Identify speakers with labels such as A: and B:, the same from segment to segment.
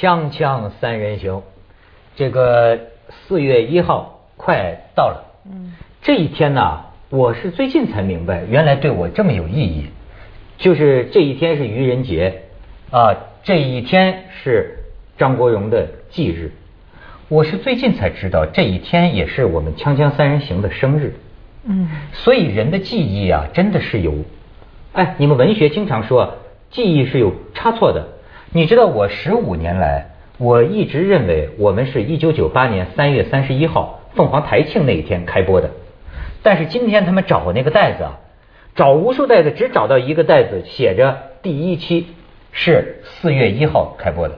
A: 锵锵三人行，这个四月一号快到了。嗯，这一天呢，我是最近才明白，原来对我这么有意义。就是这一天是愚人节啊，这一天是张国荣的忌日。我是最近才知道，这一天也是我们锵锵三人行的生日。嗯，所以人的记忆啊，真的是有。哎，你们文学经常说记忆是有差错的。你知道我十五年来，我一直认为我们是一九九八年三月三十一号凤凰台庆那一天开播的，但是今天他们找那个袋子啊，找无数袋子，只找到一个袋子，写着第一期是四月一号开播的。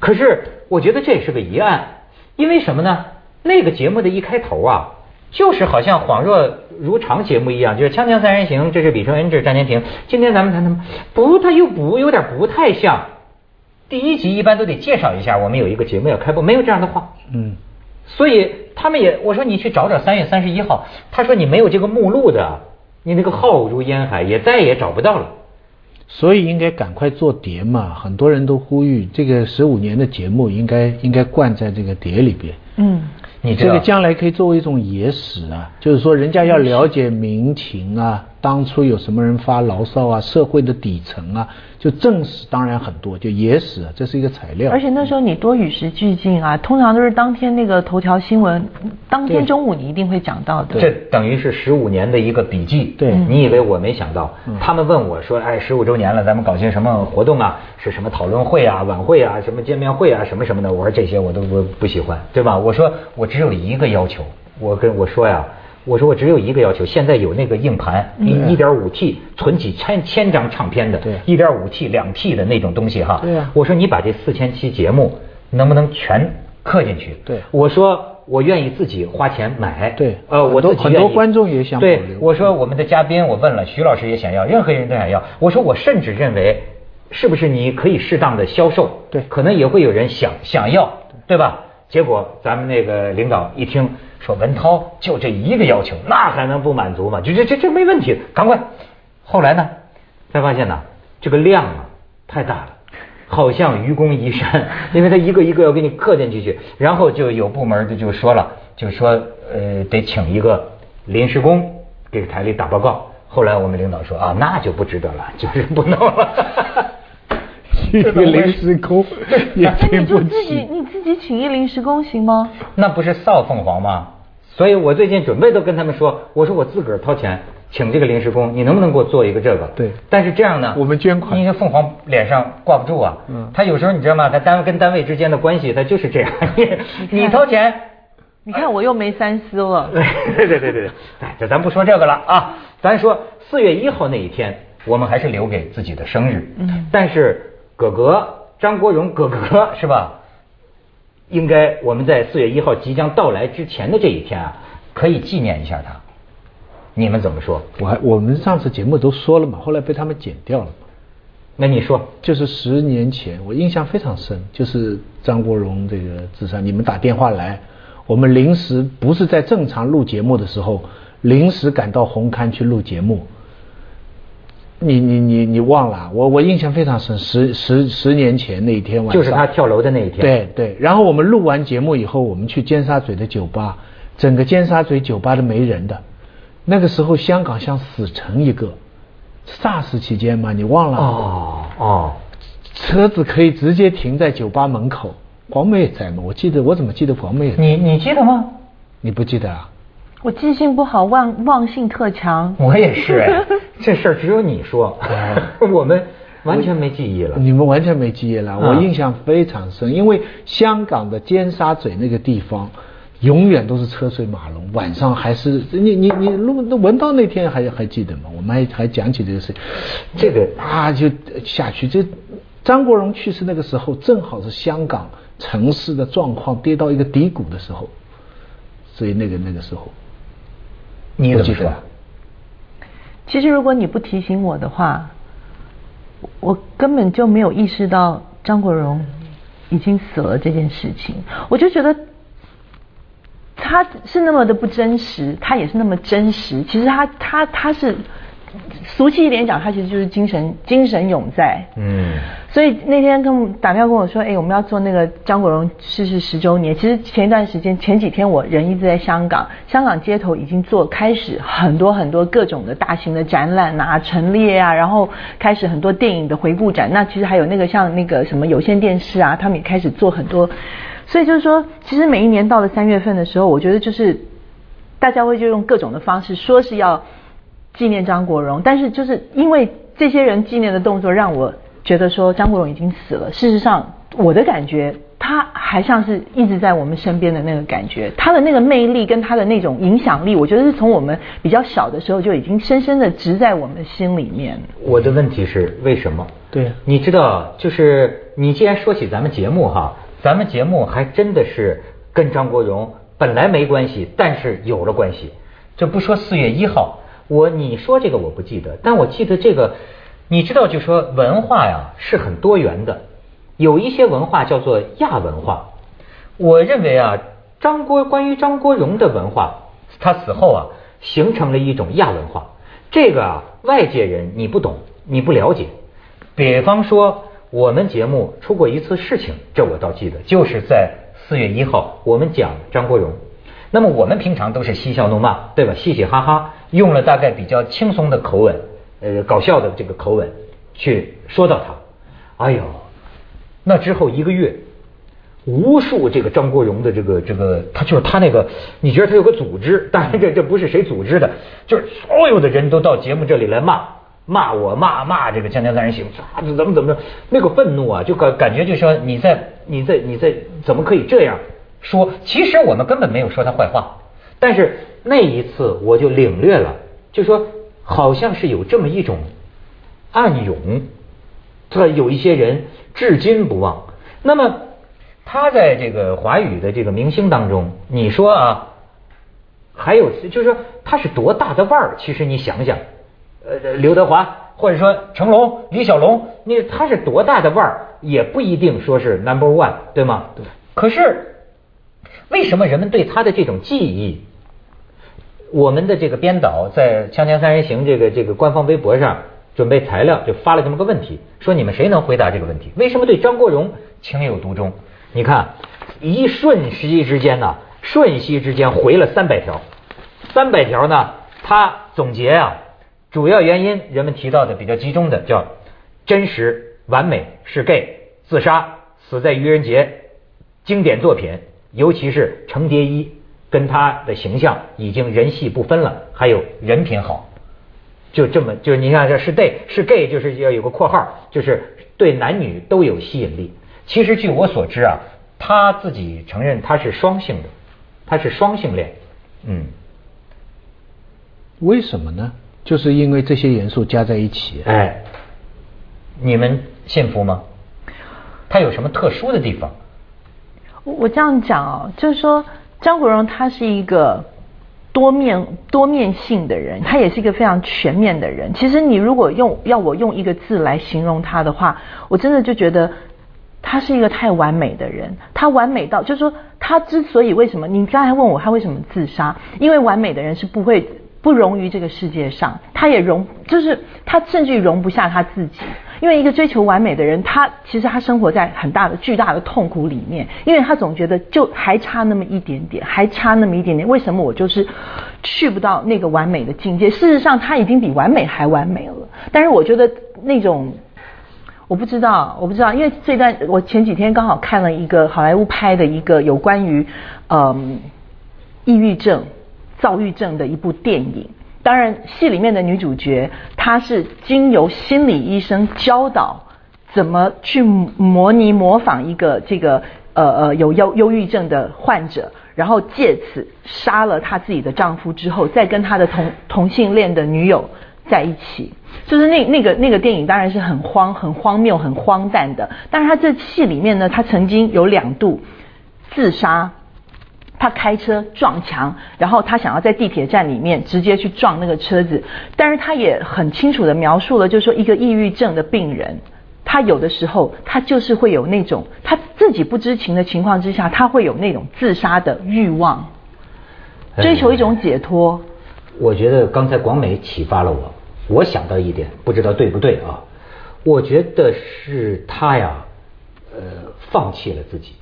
A: 可是我觉得这也是个疑案，因为什么呢？那个节目的一开头啊，就是好像恍若如常节目一样，就是《锵锵三人行》，这是李承恩，这是张天平。今天咱们谈谈，不，他又不有点不太像。第一集一般都得介绍一下，我们有一个节目要开播，没有这样的话。嗯，所以他们也我说你去找找三月三十一号，他说你没有这个目录的，你那个浩如烟海，也再也找不到了。
B: 所以应该赶快做碟嘛，很多人都呼吁这个十五年的节目应该应该灌在这个碟里边。嗯。你这个将来可以作为一种野史啊，就是说人家要了解民情啊，当初有什么人发牢骚啊，社会的底层啊，就正史当然很多，就野史啊这是一个材料。
C: 而且那时候你多与时俱进啊，通常都是当天那个头条新闻，当天中午你一定会讲到的。
A: 这等于是十五年的一个笔记。
B: 对，
A: 你以为我没想到？他们问我说：“哎，十五周年了，咱们搞些什么活动啊？是什么讨论会啊、晚会啊、什么见面会啊、什么什么的？”我说这些我都不不喜欢，对吧？我说我。只有一个要求，我跟我说呀，我说我只有一个要求，现在有那个硬盘，一一点五 T 存几千千张唱片的，
B: 对，
A: 一点五 T 两 T 的那种东西哈，
B: 对啊，
A: 我说你把这四千期节目能不能全刻进去？
B: 对，
A: 我说我愿意自己花钱买，
B: 对，
A: 呃，我
B: 都很多观众也想
A: 对，我说我们的嘉宾我问了，徐老师也想要，任何人都想要，我说我甚至认为是不是你可以适当的销售？
B: 对，
A: 可能也会有人想想要，对吧？结果咱们那个领导一听说文涛就这一个要求，那还能不满足吗？就这这这没问题，赶快。后来呢，才发现呢，这个量啊太大了，好像愚公移山，因为他一个一个要给你刻进去去。然后就有部门的就说了，就说呃得请一个临时工给台里打报告。后来我们领导说啊，那就不值得了，就是不弄了。
B: 一个临时工 也请不
C: 起，你自己请一临时工行吗？
A: 那不是臊凤凰吗？所以我最近准备都跟他们说，我说我自个儿掏钱请这个临时工，你能不能给我做一个这个？
B: 对。
A: 但是这样呢，
B: 我们捐款。
A: 因为凤凰脸上挂不住啊。嗯。他有时候你知道吗？他单位跟单位之间的关系，他就是这样。你掏钱，
C: 你看我又没三思了。
A: 对对对对对。哎，这咱不说这个了啊，咱说四月一号那一天，我们还是留给自己的生日。嗯。但是。哥哥，张国荣哥哥是吧？应该我们在四月一号即将到来之前的这一天啊，可以纪念一下他。你们怎么说？
B: 我还我们上次节目都说了嘛，后来被他们剪掉了。
A: 那你说？
B: 就是十年前，我印象非常深，就是张国荣这个自杀，你们打电话来，我们临时不是在正常录节目的时候，临时赶到红磡去录节目。你你你你忘了？我我印象非常深，十十十年前那一天晚
A: 上，就是他跳楼的那一天。
B: 对对，然后我们录完节目以后，我们去尖沙咀的酒吧，整个尖沙咀酒吧都没人的。那个时候香港像死城一个，SARS 期间嘛，你忘了？
A: 哦哦，
B: 车子可以直接停在酒吧门口。黄梅也在吗？我记得，我怎么记得黄梅在？
A: 你你记得吗？
B: 你不记得啊？
C: 我记性不好，忘忘性特强。
A: 我也是，这事儿只有你说，我们完全没记忆了。
B: 你们完全没记忆了，我印象非常深，因为香港的尖沙咀那个地方永远都是车水马龙，晚上还是你你你录那文道那天还还记得吗？我们还还讲起这个事，这个啊就下去。这张国荣去世那个时候，正好是香港城市的状况跌到一个低谷的时候，所以那个那个时候。
A: 你怎么说？
C: 其实如果你不提醒我的话，我根本就没有意识到张国荣已经死了这件事情。我就觉得他是那么的不真实，他也是那么真实。其实他他他是俗气一点讲，他其实就是精神精神永在。
A: 嗯。
C: 所以那天跟打电话跟我说，哎，我们要做那个张国荣逝世十周年。其实前一段时间，前几天我人一直在香港，香港街头已经做开始很多很多各种的大型的展览啊，陈列啊，然后开始很多电影的回顾展。那其实还有那个像那个什么有线电视啊，他们也开始做很多。所以就是说，其实每一年到了三月份的时候，我觉得就是大家会就用各种的方式说是要纪念张国荣，但是就是因为这些人纪念的动作让我。觉得说张国荣已经死了，事实上我的感觉，他还像是一直在我们身边的那个感觉，他的那个魅力跟他的那种影响力，我觉得是从我们比较小的时候就已经深深的植在我们心里面。
A: 我的问题是为什么？
B: 对，
A: 你知道，就是你既然说起咱们节目哈，咱们节目还真的是跟张国荣本来没关系，但是有了关系。这不说四月一号，我你说这个我不记得，但我记得这个。你知道，就说文化呀是很多元的，有一些文化叫做亚文化。我认为啊，张国关于张国荣的文化，他死后啊形成了一种亚文化。这个啊，外界人你不懂，你不了解。比方说，我们节目出过一次事情，这我倒记得，就是在四月一号，我们讲张国荣。那么我们平常都是嬉笑怒骂，对吧？嘻嘻哈哈，用了大概比较轻松的口吻。呃，搞笑的这个口吻去说到他，哎呦，那之后一个月，无数这个张国荣的这个这个，他就是他那个，你觉得他有个组织？当然这这不是谁组织的，就是所有的人都到节目这里来骂骂我骂骂这个《锵锵三人行》，啊怎么怎么着，那个愤怒啊，就感感觉就说你在你在你在怎么可以这样说？其实我们根本没有说他坏话，但是那一次我就领略了，就说。好像是有这么一种暗涌，这有一些人至今不忘。那么他在这个华语的这个明星当中，你说啊，还有就是说他是多大的腕儿？其实你想想，呃，刘德华或者说成龙、李小龙，那他是多大的腕儿？也不一定说是 number one，对吗？对。可是为什么人们对他的这种记忆？我们的这个编导在《锵锵三人行》这个这个官方微博上准备材料，就发了这么个问题，说你们谁能回答这个问题？为什么对张国荣情有独钟？你看，一瞬息之间呢，瞬息之间回了三百条，三百条呢，他总结啊，主要原因人们提到的比较集中的叫真实、完美是 gay，自杀死在愚人节，经典作品，尤其是程蝶衣。跟他的形象已经人戏不分了，还有人品好，就这么就是你看这是 gay 是 gay 就是要有个括号，就是对男女都有吸引力。其实据我所知啊，他自己承认他是双性的，他是双性恋。嗯，
B: 为什么呢？就是因为这些元素加在一起。
A: 哎，你们信服吗？他有什么特殊的地方？
C: 我我这样讲啊，就是说。张国荣他是一个多面多面性的人，他也是一个非常全面的人。其实你如果用要我用一个字来形容他的话，我真的就觉得他是一个太完美的人。他完美到就是说，他之所以为什么你刚才问我他为什么自杀，因为完美的人是不会不容于这个世界上，他也容就是他甚至于容不下他自己。因为一个追求完美的人，他其实他生活在很大的、巨大的痛苦里面，因为他总觉得就还差那么一点点，还差那么一点点。为什么我就是去不到那个完美的境界？事实上，他已经比完美还完美了。但是我觉得那种，我不知道，我不知道，因为这段我前几天刚好看了一个好莱坞拍的一个有关于嗯抑郁症、躁郁症的一部电影。当然，戏里面的女主角，她是经由心理医生教导怎么去模拟模仿一个这个呃呃有忧忧郁症的患者，然后借此杀了她自己的丈夫之后，再跟她的同同性恋的女友在一起。就是那那个那个电影当然是很荒、很荒谬、很荒诞的。但是她这戏里面呢，她曾经有两度自杀。他开车撞墙，然后他想要在地铁站里面直接去撞那个车子，但是他也很清楚的描述了，就是说一个抑郁症的病人，他有的时候他就是会有那种他自己不知情的情况之下，他会有那种自杀的欲望，追求一种解脱。
A: 我觉得刚才广美启发了我，我想到一点，不知道对不对啊？我觉得是他呀，呃，放弃了自己，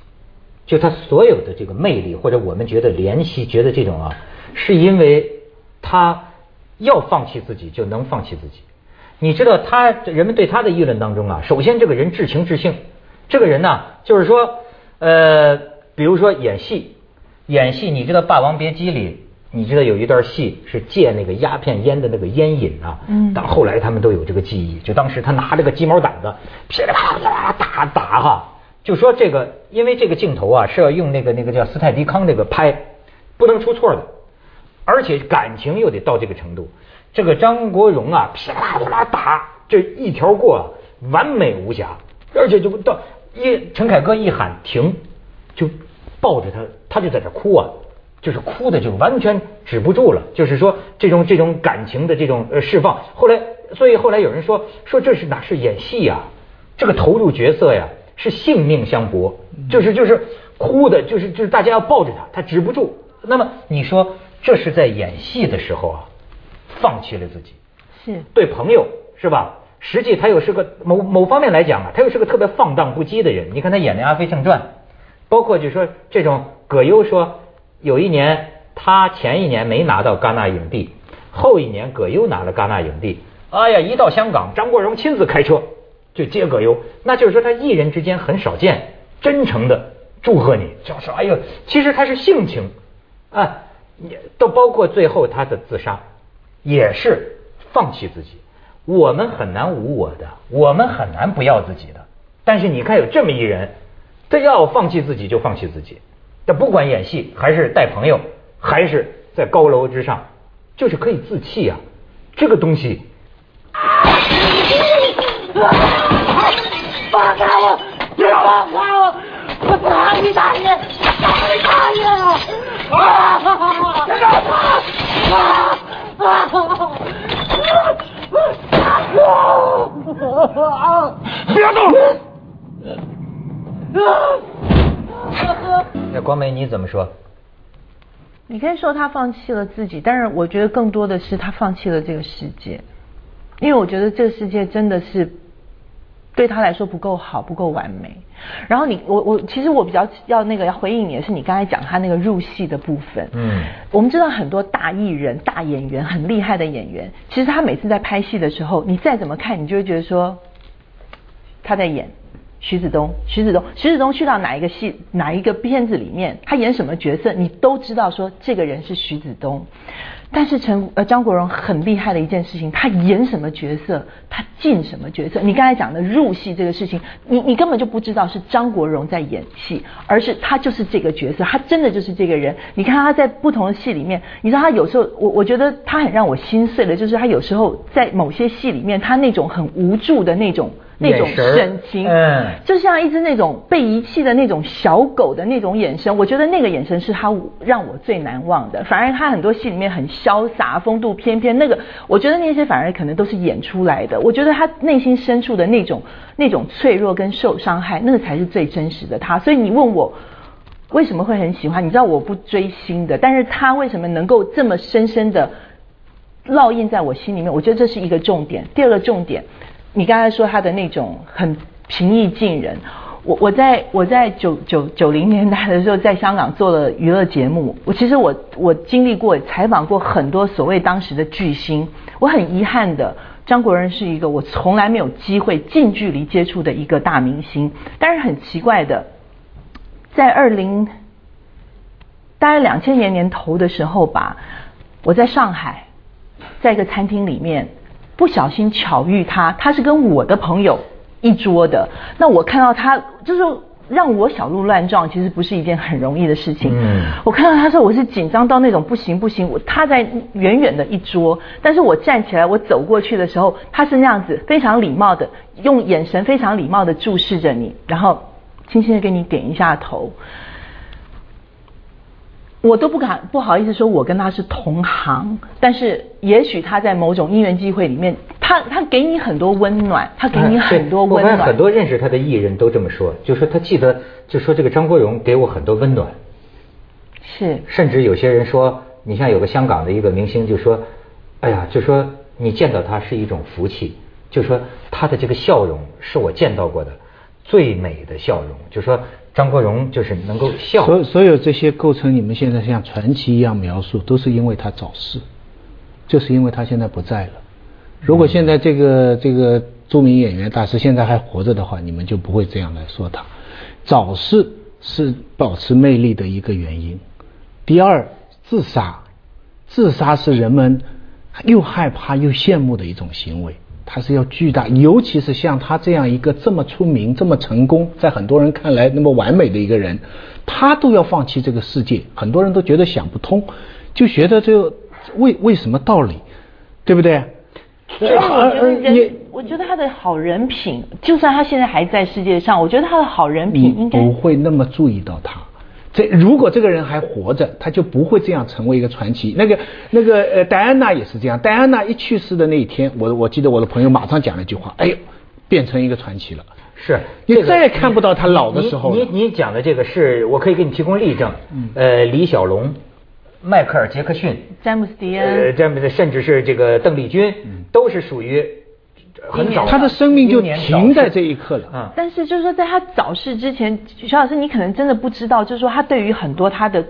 A: 就他所有的这个魅力，或者我们觉得怜惜，觉得这种啊，是因为他要放弃自己就能放弃自己。你知道他人们对他的议论当中啊，首先这个人至情至性，这个人呢，就是说，呃，比如说演戏，演戏，你知道《霸王别姬》里。你知道有一段戏是借那个鸦片烟的那个烟瘾啊，嗯，到后来他们都有这个记忆。就当时他拿着个鸡毛掸子，噼里啪啦打打哈，就说这个，因为这个镜头啊是要用那个那个叫斯泰迪康那个拍，不能出错的，而且感情又得到这个程度。这个张国荣啊，噼啦啪啦打，这一条过完美无瑕，而且就不到一陈凯歌一喊停，就抱着他，他就在这哭啊。就是哭的就完全止不住了，就是说这种这种感情的这种呃释放。后来，所以后来有人说说这是哪是演戏呀？这个投入角色呀是性命相搏，就是就是哭的，就是就是大家要抱着他，他止不住。那么你说这是在演戏的时候啊，放弃了自己，
C: 是
A: 对朋友是吧？实际他又是个某某方面来讲啊，他又是个特别放荡不羁的人。你看他演的《阿飞正传》，包括就说这种葛优说。有一年，他前一年没拿到戛纳影帝，后一年葛优拿了戛纳影帝。哎呀，一到香港，张国荣亲自开车就接葛优，那就是说他艺人之间很少见，真诚的祝贺你，就说哎呦，其实他是性情啊，也都包括最后他的自杀，也是放弃自己。我们很难无我的，我们很难不要自己的。但是你看有这么一人，他要放弃自己就放弃自己。他不管演戏还是带朋友，还是在高楼之上，就是可以自弃啊！这个东西，
D: 放开我！别放开我！我打你大爷！打你大爷！啊！别动！啊！啊！别动！
A: 那光美你怎么说？
C: 你可以说他放弃了自己，但是我觉得更多的是他放弃了这个世界，因为我觉得这个世界真的是对他来说不够好，不够完美。然后你我我其实我比较要那个要回应你的是你刚才讲他那个入戏的部分。嗯，我们知道很多大艺人、大演员很厉害的演员，其实他每次在拍戏的时候，你再怎么看，你就会觉得说他在演。徐子东，徐子东，徐子东去到哪一个戏、哪一个片子里面，他演什么角色，你都知道说这个人是徐子东。但是陈呃张国荣很厉害的一件事情，他演什么角色，他进什么角色。你刚才讲的入戏这个事情，你你根本就不知道是张国荣在演戏，而是他就是这个角色，他真的就是这个人。你看他在不同的戏里面，你知道他有时候，我我觉得他很让我心碎的，就是他有时候在某些戏里面，他那种很无助的那种。那种神情，嗯，就像一只那种被遗弃的那种小狗的那种眼神，我觉得那个眼神是他让我最难忘的。反而他很多戏里面很潇洒、风度翩翩，那个我觉得那些反而可能都是演出来的。我觉得他内心深处的那种那种脆弱跟受伤害，那个才是最真实的他。所以你问我为什么会很喜欢？你知道我不追星的，但是他为什么能够这么深深的烙印在我心里面？我觉得这是一个重点。第二个重点。你刚才说他的那种很平易近人，我我在我在九九九零年代的时候在香港做了娱乐节目，我其实我我经历过采访过很多所谓当时的巨星，我很遗憾的，张国荣是一个我从来没有机会近距离接触的一个大明星，但是很奇怪的，在二零大概两千年年头的时候吧，我在上海，在一个餐厅里面。不小心巧遇他，他是跟我的朋友一桌的。那我看到他，就是让我小鹿乱撞，其实不是一件很容易的事情。嗯，我看到他说我是紧张到那种不行不行。我他在远远的一桌，但是我站起来，我走过去的时候，他是那样子非常礼貌的，用眼神非常礼貌的注视着你，然后轻轻的给你点一下头。我都不敢不好意思说，我跟他是同行，但是也许他在某种因缘机会里面，他他给你很多温暖，他给你很多温暖。
A: 很多认识他的艺人都这么说，就说他记得，就说这个张国荣给我很多温暖。
C: 是。
A: 甚至有些人说，你像有个香港的一个明星就说，哎呀，就说你见到他是一种福气，就说他的这个笑容是我见到过的最美的笑容，就说张国荣就是能够笑。
B: 所所有这些构成你们现在像传奇一样描述，都是因为他早逝，就是因为他现在不在了。如果现在这个这个著名演员大师现在还活着的话，你们就不会这样来说他。早逝是保持魅力的一个原因。第二，自杀，自杀是人们又害怕又羡慕的一种行为。他是要巨大，尤其是像他这样一个这么出名、这么成功，在很多人看来那么完美的一个人，他都要放弃这个世界，很多人都觉得想不通，就觉得这为为什么道理，对不对？
C: 所以我觉得人，我觉得他的好人品，就算他现在还在世界上，我觉得他的好人品应该
B: 不会那么注意到他。这如果这个人还活着，他就不会这样成为一个传奇。那个那个呃，戴安娜也是这样。戴安娜一去世的那一天，我我记得我的朋友马上讲了一句话：“哎呦，变成一个传奇了。”
A: 是，
B: 你再也看不到他老的时候。
A: 你你讲的这个是我可以给你提供例证。呃，李小龙、迈克尔·杰克逊、
C: 詹姆斯·迪恩，
A: 詹姆斯，甚至是这个邓丽君，都是属于。很早，
B: 他的生命就停在这一刻了。
C: 嗯，但是就是说，在他早逝之前，徐老师，你可能真的不知道，就是说，他对于很多他的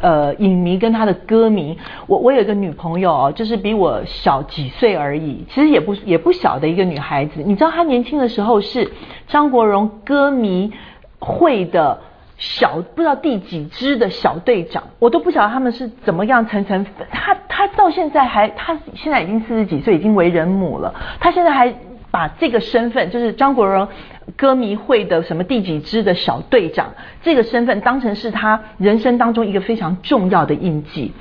C: 呃影迷跟他的歌迷，我我有一个女朋友哦，就是比我小几岁而已，其实也不也不小的一个女孩子。你知道，她年轻的时候是张国荣歌迷会的。小不知道第几支的小队长，我都不晓得他们是怎么样层层。他他到现在还，他现在已经四十几岁，已经为人母了。他现在还把这个身份，就是张国荣歌迷会的什么第几支的小队长这个身份，当成是他人生当中一个非常重要的印记。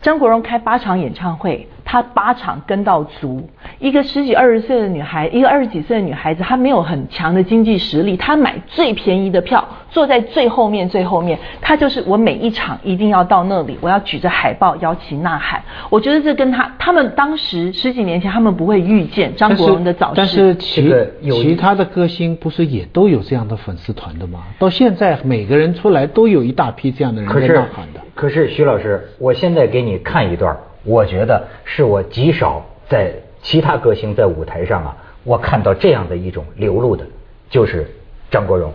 C: 张国荣开八场演唱会。他八场跟到足，一个十几二十岁的女孩，一个二十几岁的女孩子，她没有很强的经济实力，她买最便宜的票，坐在最后面最后面，她就是我每一场一定要到那里，我要举着海报摇旗呐喊。我觉得这跟他他们当时十几年前他们不会遇见张国荣的早逝。
B: 但是其其他的歌星不是也都有这样的粉丝团的吗？到现在每个人出来都有一大批这样的人在呐喊的。
A: 可是徐老师，我现在给你看一段。我觉得是我极少在其他歌星在舞台上啊，我看到这样的一种流露的，就是张国荣。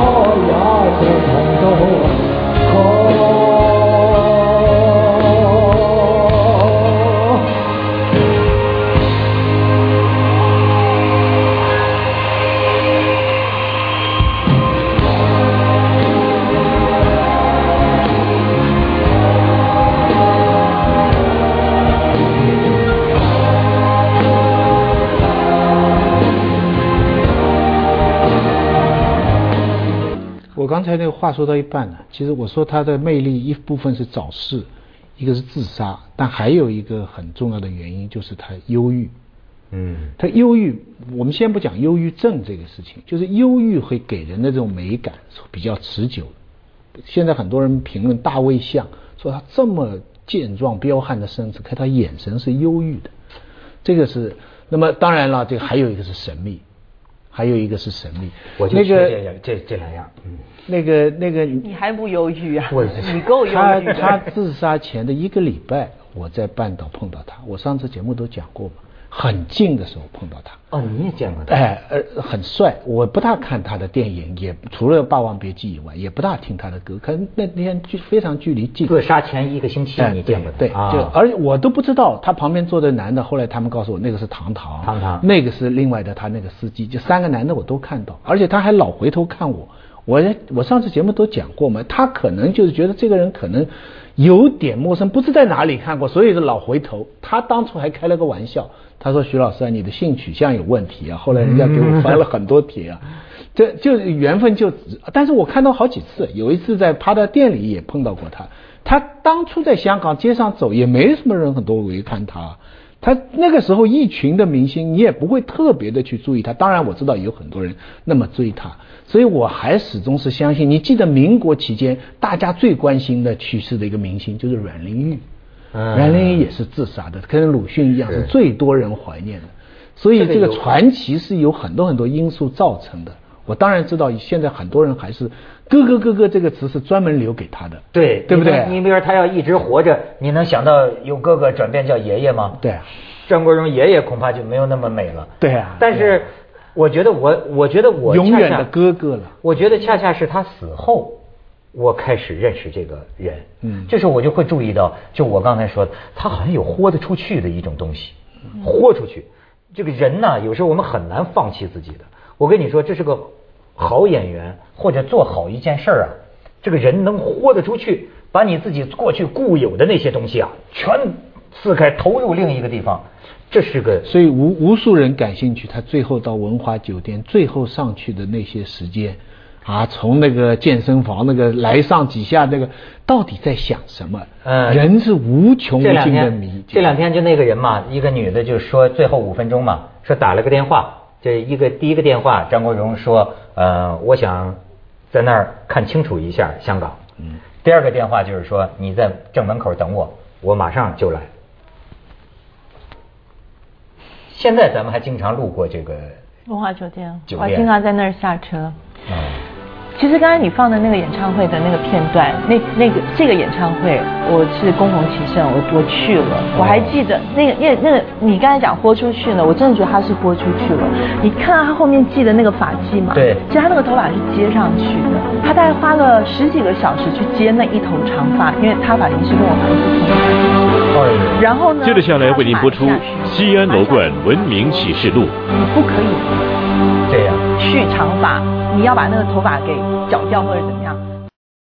A: 开也这同到，可。
B: 刚才那个话说到一半了，其实我说他的魅力一部分是早逝，一个是自杀，但还有一个很重要的原因就是他忧郁。嗯，他忧郁，我们先不讲忧郁症这个事情，就是忧郁会给人的这种美感比较持久。现在很多人评论大卫像，说他这么健壮彪悍的身子，可他眼神是忧郁的，这个是。那么当然了，这个还有一个是神秘。还有一个是神秘，
A: 我就缺这这这两样。嗯，
B: 那个那个，
C: 你还不忧郁啊？你够忧郁。
B: 他他自杀前的一个礼拜，我在半岛碰到他。我上次节目都讲过嘛。很近的时候碰到他
A: 哦，你也见过他？
B: 哎，呃，很帅。我不大看他的电影，也除了《霸王别姬》以外，也不大听他的歌。可能那天距非常距离近。
A: 自杀前一个星期你见过他？
B: 对，就而且我都不知道他旁边坐的男的。后来他们告诉我，那个是唐唐，
A: 唐唐，
B: 那个是另外的他那个司机。就三个男的我都看到，而且他还老回头看我。我我上次节目都讲过嘛，他可能就是觉得这个人可能有点陌生，不知在哪里看过，所以是老回头。他当初还开了个玩笑。他说：“徐老师啊，你的性取向有问题啊。”后来人家给我发了很多帖啊，这就缘分就，但是我看到好几次，有一次在他的店里也碰到过他。他当初在香港街上走，也没什么人很多围看他，他那个时候一群的明星，你也不会特别的去注意他。当然我知道有很多人那么追他，所以我还始终是相信。你记得民国期间大家最关心的去世的一个明星就是阮玲玉，阮玲玉也是自杀的，跟鲁迅一样是最多人怀念的。所以这个传奇是有很多很多因素造成的。我当然知道，现在很多人还是“哥哥哥哥”这个词是专门留给他的，
A: 对
B: 对不对？
A: 你比如说他要一直活着，你能想到有哥哥转变叫爷爷吗？
B: 对，啊
A: 张国荣爷爷恐怕就没有那么美了。
B: 对啊。
A: 但是我觉得我，我觉得我
B: 永远的哥哥了。
A: 我觉得恰恰是他死后，我开始认识这个人。嗯。这时候我就会注意到，就我刚才说的，他好像有豁得出去的一种东西，豁出去。这个人呢，有时候我们很难放弃自己的。我跟你说，这是个。好演员或者做好一件事儿啊，这个人能豁得出去，把你自己过去固有的那些东西啊，全撕开投入另一个地方，这是个。
B: 所以无无数人感兴趣，他最后到文华酒店，最后上去的那些时间啊，从那个健身房那个来上几下，那个到底在想什么？嗯，人是无穷无尽的谜。
A: 这两天就那个人嘛，一个女的就说最后五分钟嘛，说打了个电话。这一个第一个电话，张国荣说：“呃，我想在那儿看清楚一下香港。”嗯。第二个电话就是说：“你在正门口等我，我马上就来。”现在咱们还经常路过这个
C: 文华酒店，我经常在那儿下车。嗯。其实刚才你放的那个演唱会的那个片段，那那个这个演唱会，我是恭逢其盛，我我去了，我还记得那个那那个你刚才讲豁出去呢，我真的觉得他是豁出去了。你看到他后面系的那个发髻嘛？
A: 对，
C: 其实他那个头发是接上去的，他大概花了十几个小时去接那一头长发，因为他发型师跟我们不同。然后呢？
E: 接着下来为您播出《西安楼冠文明启示录》。
C: 你不可以去长发。你要把那个头发给绞掉或者怎么样？